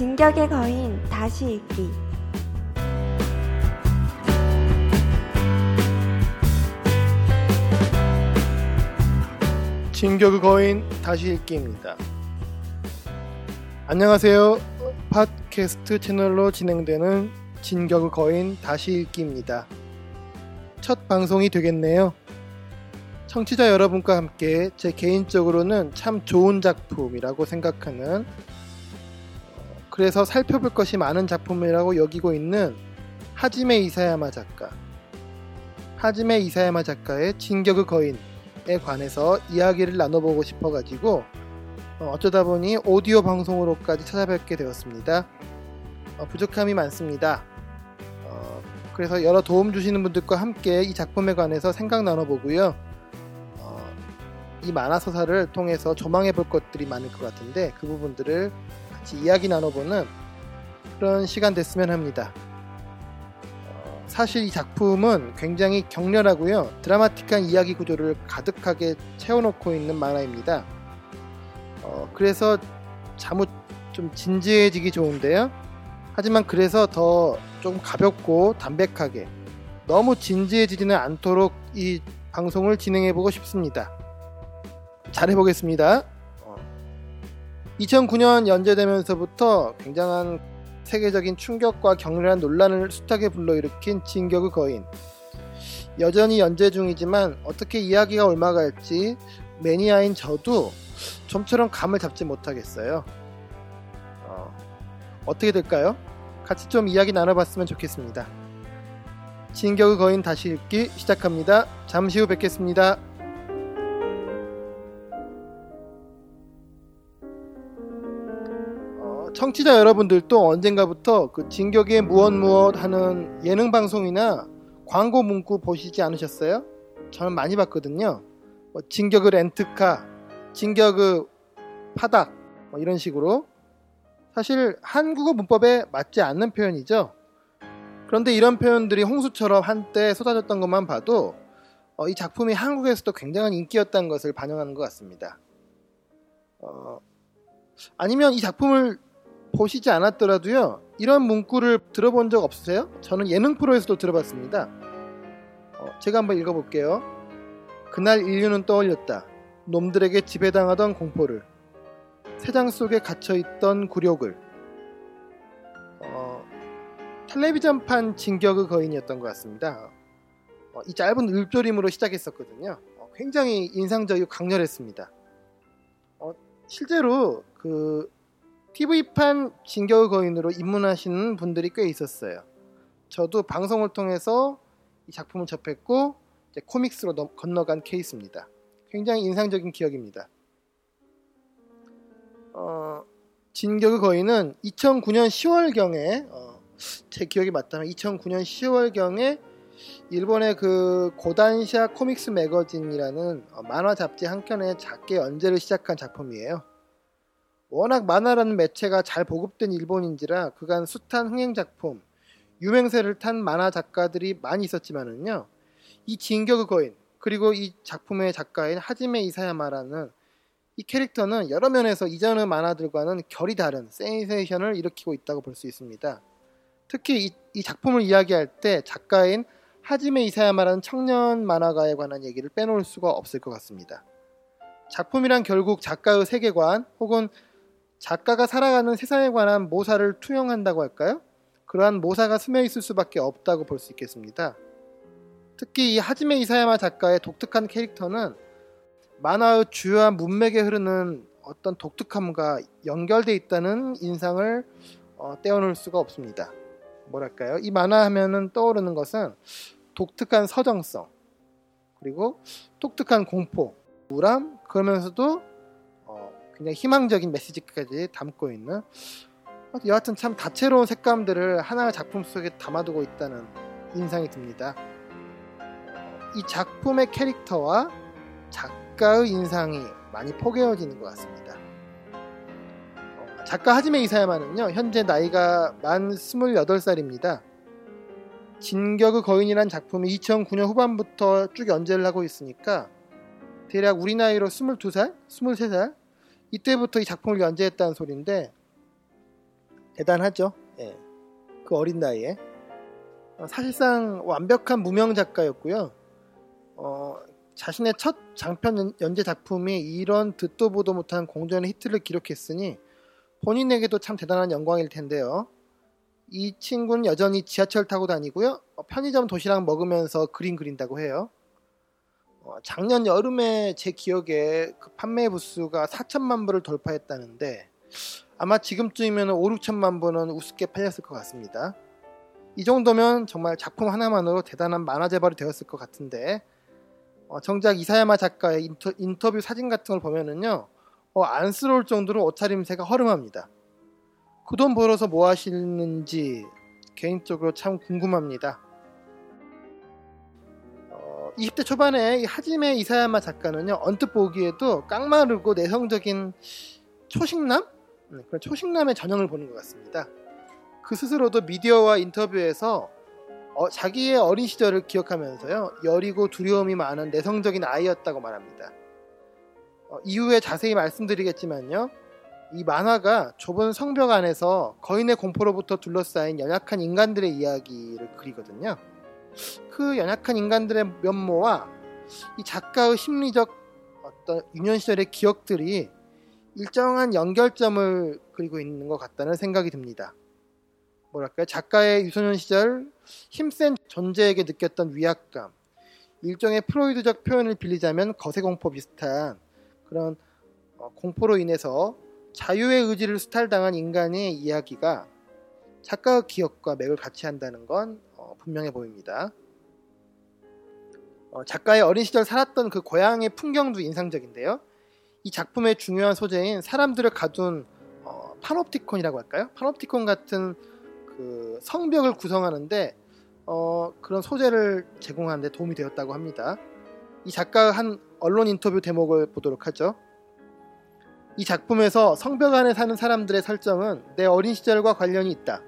진격의 거인 다시 읽기 진격의 거인 다시 읽기입니다. 안녕하세요. 팟캐스트 채널로 진행되는 진격의 거인 다시 읽기입니다. 첫 방송이 되겠네요. 청취자 여러분과 함께 제 개인적으로는 참 좋은 작품이라고 생각하는 어, 그래서 살펴볼 것이 많은 작품이라고 여기고 있는 하지메 이사야마 작가 하지메 이사야마 작가의 진격의 거인에 관해서 이야기를 나눠보고 싶어가지고 어, 어쩌다 보니 오디오 방송으로까지 찾아뵙게 되었습니다. 어, 부족함이 많습니다. 어, 그래서 여러 도움 주시는 분들과 함께 이 작품에 관해서 생각 나눠보고요. 어, 이 만화 서사를 통해서 조망해 볼 것들이 많을 것 같은데 그 부분들을 같이 이야기 나눠보는 그런 시간 됐으면 합니다. 어, 사실 이 작품은 굉장히 격렬하고요. 드라마틱한 이야기 구조를 가득하게 채워놓고 있는 만화입니다. 어, 그래서 잠옷 좀 진지해지기 좋은데요. 하지만 그래서 더 좀 가볍고 담백하게 너무 진지해지지는 않도록 이 방송을 진행해보고 싶습니다. 잘해보겠습니다. 어. 2009년 연재되면서부터 굉장한 세계적인 충격과 격렬한 논란을 숱하게 불러일으킨 진격의 거인. 여전히 연재 중이지만 어떻게 이야기가 올라갈지 매니아인 저도 좀처럼 감을 잡지 못하겠어요. 어, 어떻게 될까요? 같이 좀 이야기 나눠봤으면 좋겠습니다. 진격의 거인 다시 읽기 시작합니다. 잠시 후 뵙겠습니다. 청취자 여러분들도 언젠가부터 그 진격의 무엇 무엇 하는 예능 방송이나 광고 문구 보시지 않으셨어요? 저는 많이 봤거든요. 뭐 진격의 렌트카, 진격의 파닥 뭐 이런 식으로 사실 한국어 문법에 맞지 않는 표현이죠. 그런데 이런 표현들이 홍수처럼 한때 쏟아졌던 것만 봐도 어, 이 작품이 한국에서도 굉장한 인기였다는 것을 반영하는 것 같습니다. 어, 아니면 이 작품을 보시지 않았더라도요, 이런 문구를 들어본 적 없으세요? 저는 예능 프로에서도 들어봤습니다. 어, 제가 한번 읽어볼게요. 그날 인류는 떠올렸다. 놈들에게 지배당하던 공포를. 새장 속에 갇혀있던 굴욕을. 어, 텔레비전판 진격의 거인이었던 것 같습니다. 어, 이 짧은 읊조림으로 시작했었거든요. 어, 굉장히 인상적이고 강렬했습니다. 어, 실제로 그 TV판 진격의 거인으로 입문하시는 분들이 꽤 있었어요. 저도 방송을 통해서 이 작품을 접했고 코믹스로 넘, 건너간 케이스입니다. 굉장히 인상적인 기억입니다. 어, 진격의 거인은 2009년 10월경에 어, 제 기억이 맞다면 2009년 10월경에 일본의 그 고단샤 코믹스 매거진이라는 어, 만화 잡지 한 켠에 작게 연재를 시작한 작품이에요. 워낙 만화라는 매체가 잘 보급된 일본인지라 그간 숱한 흥행 작품, 유명세를 탄 만화 작가들이 많이 있었지만은요. 이 진격의 거인 그리고 이 작품의 작가인 하지메 이사야마라는 이 캐릭터는 여러 면에서 이전의 만화들과는 결이 다른 센세이션을 일으키고 있다고 볼 수 있습니다. 특히 이, 이, 작품을 이야기할 때 작가인 하지메 이사야마라는 청년 만화가에 관한 얘기를 빼놓을 수가 없을 것 같습니다. 작품이란 결국 작가의 세계관 혹은 작가가 살아가는 세상에 관한 모사를 투영한다고 할까요? 그러한 모사가 스며 있을 수밖에 없다고 볼 수 있겠습니다. 특히 이 하지메 이사야마 작가의 독특한 캐릭터는 만화의 주요한 문맥에 흐르는 어떤 독특함과 연결돼 있다는 인상을 어, 떼어놓을 수가 없습니다. 뭐랄까요? 이 만화 하면은 떠오르는 것은 독특한 서정성 그리고 독특한 공포, 우람 그러면서도 어, 굉장히 희망적인 메시지까지 담고 있는 여하튼 참 다채로운 색감들을 하나의 작품 속에 담아두고 있다는 인상이 듭니다. 이 작품의 캐릭터와 작가의 인상이 많이 포개어지는 것 같습니다. 어, 작가 하지메 이사야마는요, 현재 나이가 만 28살입니다. 진격의 거인이란 작품이 2009년 후반부터 쭉 연재를 하고 있으니까 대략 우리 나이로 22살, 23살 이때부터 이 작품을 연재했다는 소리인데 대단하죠. 예. 그 어린 나이에 어, 사실상 완벽한 무명 작가였고요. 어, 자신의 첫 장편 연재 작품이 이런 듣도 보도 못한 공전의 히트를 기록했으니 본인에게도 참 대단한 영광일 텐데요. 이 친구는 여전히 지하철 타고 다니고요. 어, 편의점 도시락 먹으면서 그림 그린다고 해요. 어, 작년 여름에 제 기억에 그 판매 부수가 4천만 부를 돌파했다는데 아마 지금쯤이면 5, 6천만 부는 우습게 팔렸을 것 같습니다. 이 정도면 정말 작품 하나만으로 대단한 만화 재벌이 되었을 것 같은데 어, 정작 이사야마 작가의 인터, 뷰 사진 같은 걸 보면은요 어, 안쓰러울 정도로 옷차림새가 허름합니다. 그 돈 벌어서 뭐 하시는지 개인적으로 참 궁금합니다. 20대 초반에 하지메 이사야마 작가는요 언뜻 보기에도 깡마르고 내성적인 초식남 네, 그런 초식남의 전형을 보는 것 같습니다. 그 스스로도 미디어와 인터뷰에서 어, 자기의 어린 시절을 기억하면서요 여리고 두려움이 많은 내성적인 아이였다고 말합니다. 어, 이후에 자세히 말씀드리겠지만요 이 만화가 좁은 성벽 안에서 거인의 공포로부터 둘러싸인 연약한 인간들의 이야기를 그리거든요. 그 연약한 인간들의 면모와 이 작가의 심리적 어떤 유년 시절의 기억들이 일정한 연결점을 그리고 있는 것 같다는 생각이 듭니다. 뭐랄까요? 작가의 유소년 시절 힘센 존재에게 느꼈던 위압감, 일종의 프로이드적 표현을 빌리자면 거세공포 비슷한 그런 어, 공포로 인해서 자유의 의지를 수탈당한 인간의 이야기가 작가의 기억과 맥을 같이 한다는 건 어, 분명해 보입니다. 어, 작가의 어린 시절 살았던 그 고향의 풍경도 인상적인데요. 이 작품의 중요한 소재인 사람들을 가둔 어, 파놉티콘이라고 할까요? 파놉티콘 같은 그 성벽을 구성하는데 어, 그런 소재를 제공하는데 도움이 되었다고 합니다. 이 작가의 한 언론 인터뷰 대목을 보도록 하죠. 이 작품에서 성벽 안에 사는 사람들의 설정은 내 어린 시절과 관련이 있다.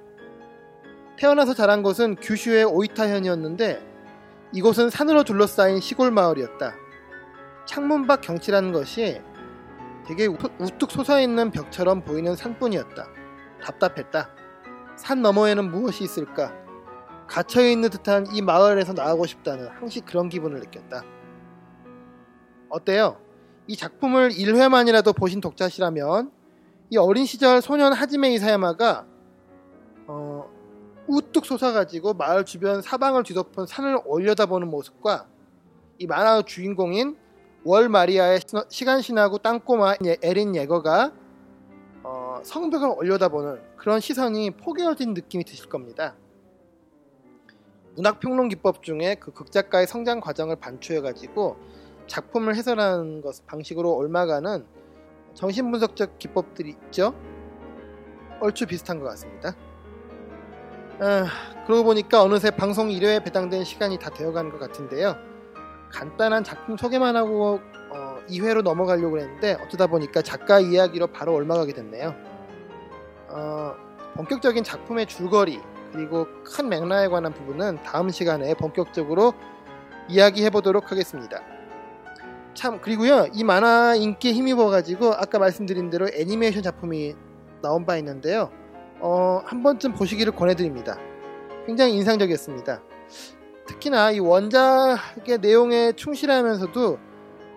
태어나서 자란 곳은 규슈의 오이타현이었는데 이곳은 산으로 둘러싸인 시골 마을이었다. 창문 밖 경치라는 것이 되게 우뚝 솟아있는 벽처럼 보이는 산뿐이었다. 답답했다. 산 너머에는 무엇이 있을까? 갇혀있는 듯한 이 마을에서 나가고 싶다는 항시 그런 기분을 느꼈다. 어때요? 이 작품을 1회만이라도 보신 독자시라면 이 어린 시절 소년 하지메 이사야마가 어, 우뚝 솟아가지고 마을 주변 사방을 뒤덮은 산을 올려다보는 모습과 이 만화의 주인공인 월 마리아의 시간 신하고 땅꼬마 에린 예거가 어, 성벽을 올려다보는 그런 시선이 포개어진 느낌이 드실 겁니다. 문학 평론 기법 중에 그 극작가의 성장 과정을 반추해가지고 작품을 해설하는 것 방식으로 옮아가는 정신분석적 기법들이 있죠. 얼추 비슷한 것 같습니다. 아, 그러고 보니까 어느새 방송 1회에 배당된 시간이 다 되어가는 것 같은데요. 간단한 작품 소개만 하고 어, 2회로 넘어가려고 했는데 어쩌다 보니까 작가 이야기로 바로 올라가게 됐네요. 어, 본격적인 작품의 줄거리 그리고 큰 맥락에 관한 부분은 다음 시간에 본격적으로 이야기해 보도록 하겠습니다. 참 그리고요 이 만화 인기에 힘입어 가지고 아까 말씀드린 대로 애니메이션 작품이 나온 바 있는데요. 어, 한 번쯤 보시기를 권해드립니다. 굉장히 인상적이었습니다. 특히나 이 원작의 내용에 충실하면서도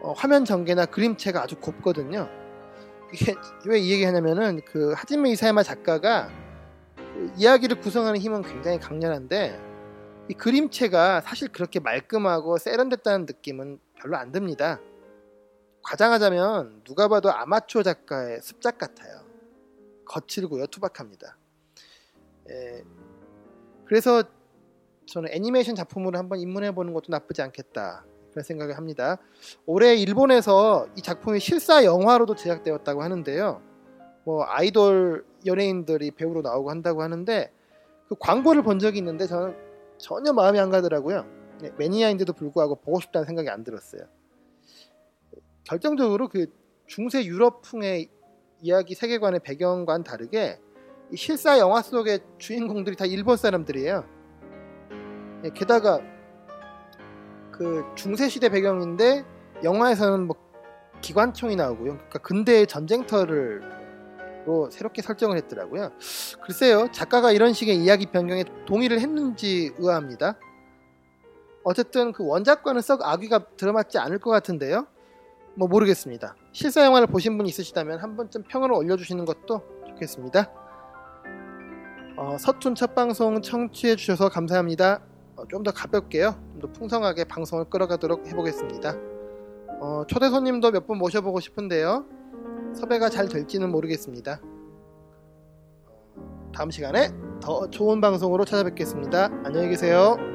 어, 화면 전개나 그림체가 아주 곱거든요. 이게 왜 이 얘기 하냐면은 그 하지메 이사야마 작가가 그 이야기를 구성하는 힘은 굉장히 강렬한데 이 그림체가 사실 그렇게 말끔하고 세련됐다는 느낌은 별로 안 듭니다. 과장하자면 누가 봐도 아마추어 작가의 습작 같아요. 거칠고요, 투박합니다. 예, 그래서 저는 애니메이션 작품으로 한번 입문해 보는 것도 나쁘지 않겠다 그런 생각을 합니다. 올해 일본에서 이 작품이 실사 영화로도 제작되었다고 하는데요. 뭐 아이돌 연예인들이 배우로 나오고 한다고 하는데 그 광고를 본 적이 있는데 저는 전혀 마음이 안 가더라고요. 네, 매니아인데도 불구하고 보고 싶다는 생각이 안 들었어요. 결정적으로 그 중세 유럽풍의 이야기 세계관의 배경과는 다르게 실사 영화 속의 주인공들이 다 일본 사람들이에요. 예, 게다가 그 중세 시대 배경인데 영화에서는 뭐 기관총이 나오고요. 그러니까 근대의 전쟁터를 로 새롭게 설정을 했더라고요. 글쎄요, 작가가 이런 식의 이야기 변경에 동의를 했는지 의아합니다. 어쨌든 그 원작과는 썩 악의가 들어맞지 않을 것 같은데요. 뭐 모르겠습니다. 실사 영화를 보신 분 있으시다면 한 번쯤 평을 올려주시는 것도 좋겠습니다. 어, 서툰 첫 방송 청취해 주셔서 감사합니다. 어, 좀더 가볍게요. 좀 더 풍성하게 방송을 끌어가도록 해보겠습니다. 어, 초대 손님도 몇 분 모셔보고 싶은데요. 섭외가 잘 될지는 모르겠습니다. 어, 다음 시간에 더 좋은 방송으로 찾아뵙겠습니다. 안녕히 계세요.